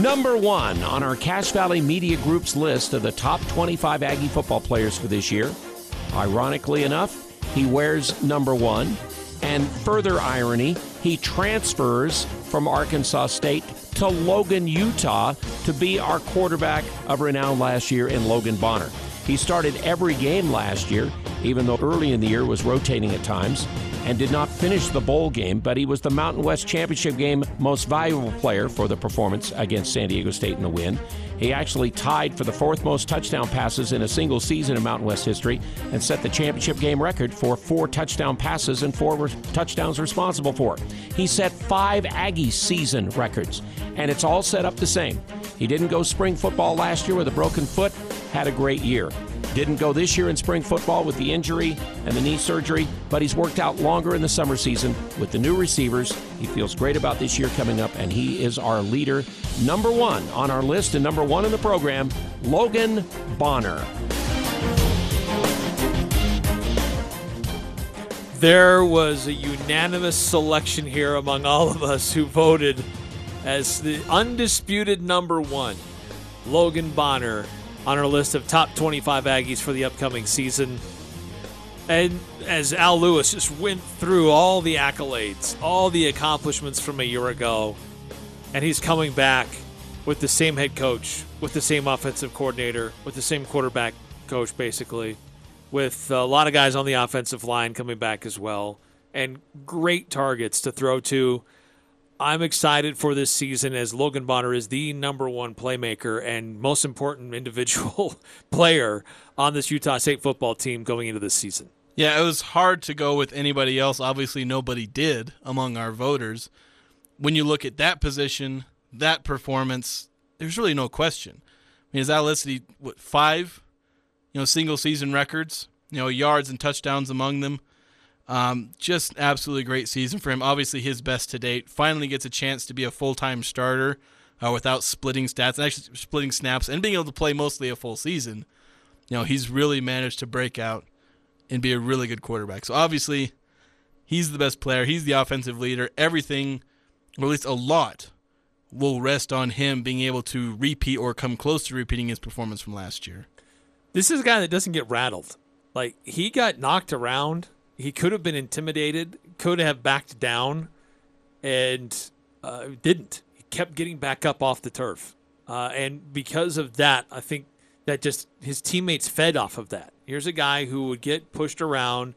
Number one on our Cache Valley Media Group's list of the top 25 Aggie football players for this year. Ironically enough, he wears number one. And further irony, he transfers from Arkansas State to Logan, Utah to be our quarterback of renown last year in Logan Bonner. He started every game last year, even though early in the year was rotating at times and did not finish the bowl game, but he was the Mountain West Championship game most valuable player for the performance against San Diego State in the win. He actually tied for the fourth most touchdown passes in a single season in Mountain West history and set the championship game record for four touchdown passes and four re- touchdowns responsible for. He set five Aggie season records, and it's all set up the same. He didn't go spring football last year with a broken foot, had a great year. Didn't go this year in spring football with the injury and the knee surgery, but he's worked out longer in the summer season with the new receivers. He feels great about this year coming up, and he is our leader. Number one on our list and number one in the program, Logan Bonner. There was a unanimous selection here among all of us who voted as the undisputed number one, Logan Bonner, on our list of top 25 Aggies for the upcoming season. And as Al Lewis just went through all the accolades, all the accomplishments from a year ago, and he's coming back with the same head coach, with the same offensive coordinator, with the same quarterback coach, basically, with a lot of guys on the offensive line coming back as well, and great targets to throw to. I'm excited for this season as Logan Bonner is the number one playmaker and most important individual player on this Utah State football team going into this season. Yeah, it was hard to go with anybody else. Obviously, nobody did among our voters. When you look at that position, that performance, there's really no question. I mean, is that listed what five, you know, single season records, you know, yards and touchdowns among them. Um, just absolutely great season for him. Obviously, his best to date. Finally gets a chance to be a full time starter uh, without splitting stats and actually splitting snaps and being able to play mostly a full season. You know, he's really managed to break out and be a really good quarterback. So obviously, he's the best player. He's the offensive leader. Everything, or at least a lot, will rest on him being able to repeat or come close to repeating his performance from last year. This is a guy that doesn't get rattled. Like he got knocked around. He could have been intimidated, could have backed down, and uh, didn't. He kept getting back up off the turf. Uh, and because of that, I think that just his teammates fed off of that. Here's a guy who would get pushed around,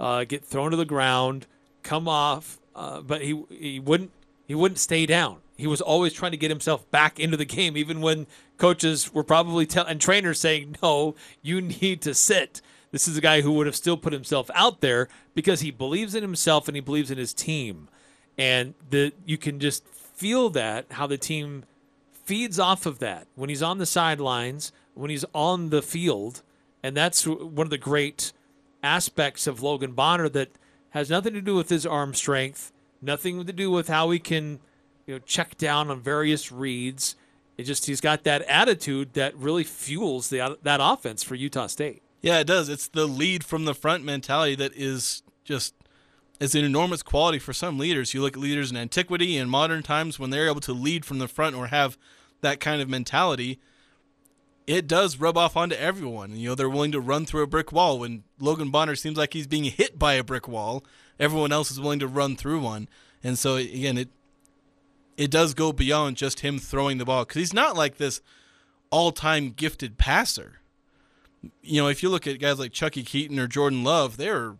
uh, get thrown to the ground, come off, uh, but he he wouldn't he wouldn't stay down. He was always trying to get himself back into the game, even when coaches were probably telling and trainers saying, "No, you need to sit." This is a guy who would have still put himself out there because he believes in himself and he believes in his team, and the you can just feel that how the team feeds off of that when he's on the sidelines, when he's on the field, and that's one of the great aspects of Logan Bonner that has nothing to do with his arm strength, nothing to do with how he can, you know, check down on various reads. It just he's got that attitude that really fuels the that offense for Utah State. Yeah, it does. It's the lead from the front mentality that is just it's an enormous quality for some leaders. You look at leaders in antiquity and modern times when they're able to lead from the front or have that kind of mentality, it does rub off onto everyone. You know, they're willing to run through a brick wall. When Logan Bonner seems like he's being hit by a brick wall, everyone else is willing to run through one. And so again, it it does go beyond just him throwing the ball because he's not like this all-time gifted passer. You know, if you look at guys like Chuckie Keeton or Jordan Love, they're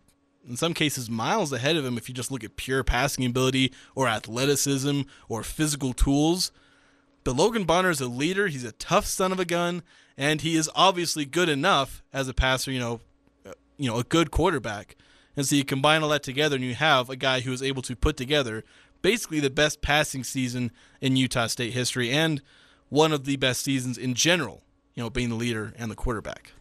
in some cases miles ahead of him if you just look at pure passing ability or athleticism or physical tools. But Logan Bonner is a leader. He's a tough son of a gun, and he is obviously good enough as a passer. You know, uh, you know, a good quarterback. And so you combine all that together, and you have a guy who is able to put together basically the best passing season in Utah State history, and one of the best seasons in general. You know, being the leader and the quarterback.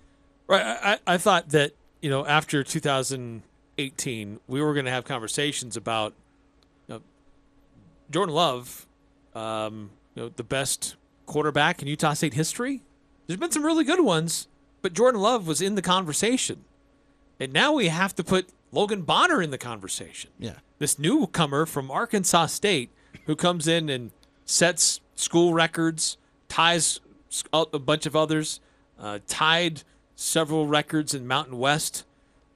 Right. I, I thought that you know after 2018, we were going to have conversations about you know, Jordan Love. Um, you know, the best quarterback in Utah State history. There's been some really good ones, but Jordan Love was in the conversation. And now we have to put Logan Bonner in the conversation. Yeah. This newcomer from Arkansas State who comes in and sets school records, ties a bunch of others, uh, tied several records in Mountain West,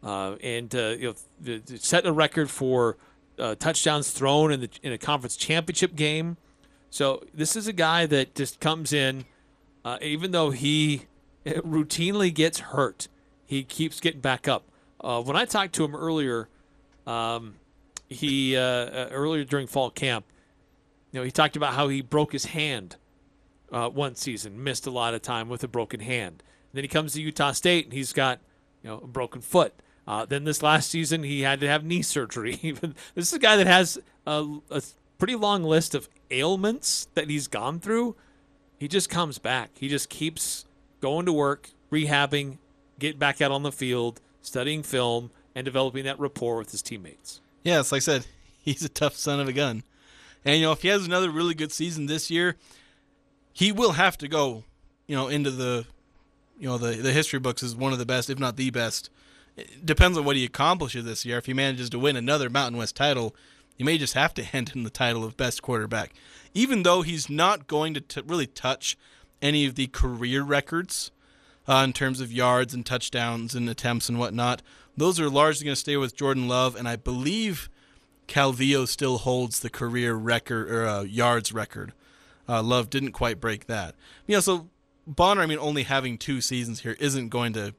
uh, and uh, you know set a record for uh, touchdowns thrown in the in a conference championship game. So this is a guy that just comes in, uh, even though he routinely gets hurt, he keeps getting back up. Uh, when I talked to him earlier, um, he earlier during fall camp, you know, he talked about how he broke his hand uh, one season, missed a lot of time with a broken hand. Then he comes to Utah State and he's got you know a broken foot. Uh, then this last season he had to have knee surgery. This is a guy that has a, a pretty long list of ailments that he's gone through. He just comes back. He just keeps going to work, rehabbing, getting back out on the field, studying film, and developing that rapport with his teammates. Yeah, it's like I said, he's a tough son of a gun. And you know, if he has another really good season this year, he will have to go, you know, into the, you know, the the history books is one of the best, if not the best. It depends on what he accomplishes this year. If he manages to win another Mountain West title, you may just have to hand him the title of best quarterback, even though he's not going to t- really touch any of the career records uh, in terms of yards and touchdowns and attempts and whatnot. Those are largely going to stay with Jordan Love, and I believe Calvillo still holds the career record or uh, yards record uh, Love didn't quite break that. You know, so Bonner, I mean, only having two seasons here isn't going to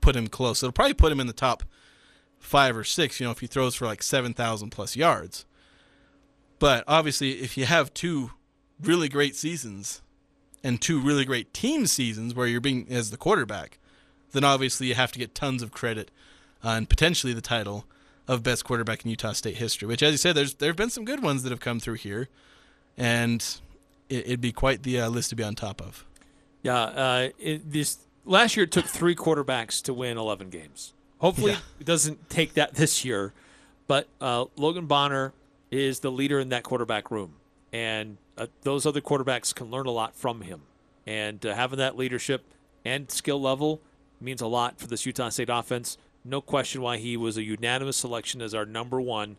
put him close. It'll probably put him in the top five or six, you know, if he throws for like 7,000 plus yards. But obviously, if you have two really great seasons and two really great team seasons where you're being as the quarterback, then obviously you have to get tons of credit and potentially the title of best quarterback in Utah State history. Which, as you said, there's there have been some good ones that have come through here, and it, would be quite the uh, list to be on top of. Yeah, uh, it, this last year it took three quarterbacks to win 11 games. Hopefully, yeah. it doesn't take that this year. But uh, Logan Bonner is the leader in that quarterback room, and uh, those other quarterbacks can learn a lot from him. And uh, having that leadership and skill level means a lot for this Utah State offense. No question why he was a unanimous selection as our number one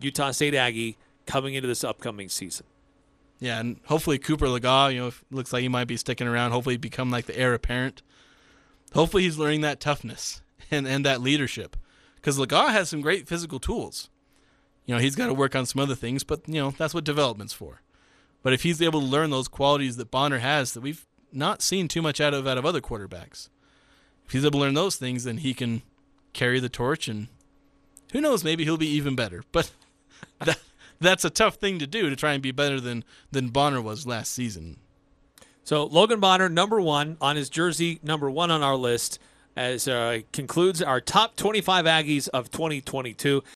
Utah State Aggie coming into this upcoming season. Yeah, and hopefully Cooper Legas, you know, looks like he might be sticking around. Hopefully, become like the heir apparent. Hopefully, he's learning that toughness and and that leadership, because Legas has some great physical tools. You know, he's got to work on some other things, but you know that's what development's for. But if he's able to learn those qualities that Bonner has that we've not seen too much out of out of other quarterbacks, if he's able to learn those things, then he can carry the torch, and who knows, maybe he'll be even better. But that that's a tough thing to do to try and be better than than Bonner was last season. So Logan Bonner, number one on his jersey, number one on our list, as uh, concludes our top 25 Aggies of 2022.